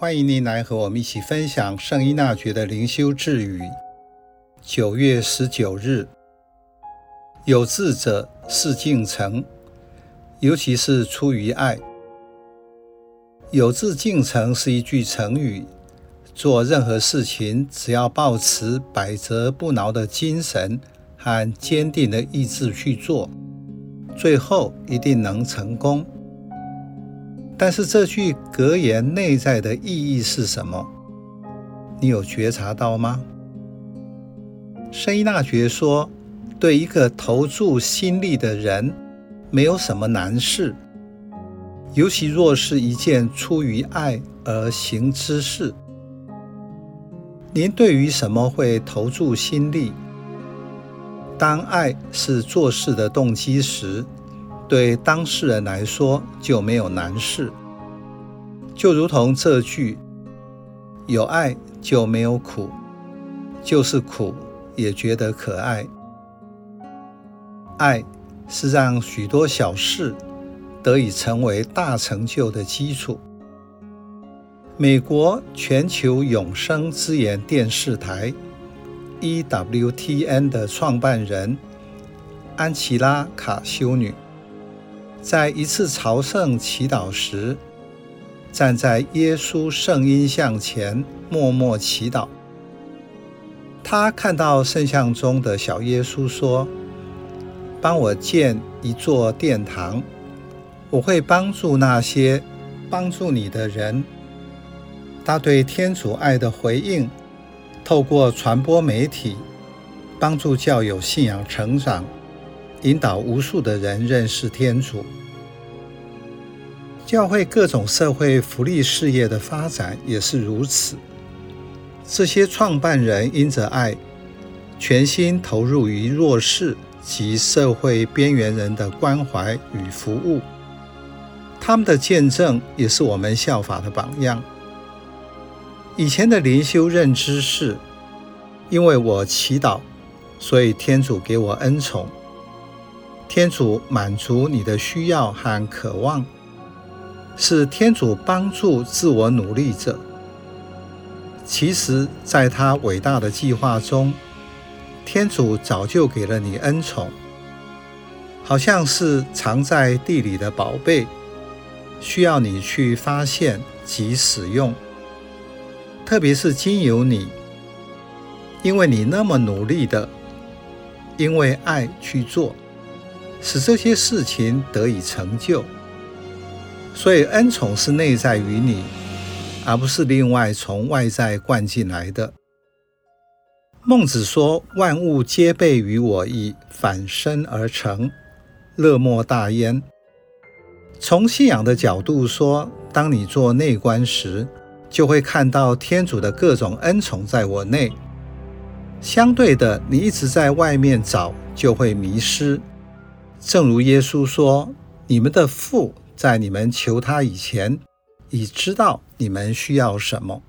欢迎您来和我们一起分享圣依纳爵的灵修智语。九月十九日，有志者事竟成，尤其是出于爱。有志竟成是一句成语，做任何事情只要抱持百折不挠的精神和坚定的意志去做，最后一定能成功。但是这句格言内在的意义是什么？你有觉察到吗？圣依纳爵说：“对一个投注心力的人，没有什么难事，尤其若是一件出于爱而行之事。”您对于什么会投注心力？当爱是做事的动机时，对当事人来说就没有难事，就如同这句：“有爱就没有苦，就是苦也觉得可爱。”爱是让许多小事得以成为大成就的基础。美国全球永生之言电视台 （EWTN） 的创办人安琪拉·卡修女。在一次朝圣祈祷时，站在耶稣圣婴像前默默祈祷。他看到圣像中的小耶稣说：“帮我建一座殿堂，我会帮助那些帮助你的人。”他对天主爱的回应，透过传播媒体，帮助教友信仰成长。引导无数的人认识天主。教会各种社会福利事业的发展也是如此。这些创办人因着爱，全心投入于弱势及社会边缘人的关怀与服务。他们的见证也是我们效法的榜样。以前的灵修认知是，因为我祈祷，所以天主给我恩宠。天主满足你的需要和渴望，是天主帮助自我努力者。其实，在他伟大的计划中，天主早就给了你恩宠，好像是藏在地里的宝贝，需要你去发现及使用。特别是经由你，因为你那么努力的，因为爱去做。使这些事情得以成就，所以恩宠是内在于你，而不是另外从外在灌进来的。孟子说：“万物皆备于我意，反身而成，乐莫大焉。”从信仰的角度说，当你做内观时，就会看到天主的各种恩宠在我内。相对的，你一直在外面找，就会迷失。正如耶稣说：“你们的父在你们求他以前，已知道你们需要什么。”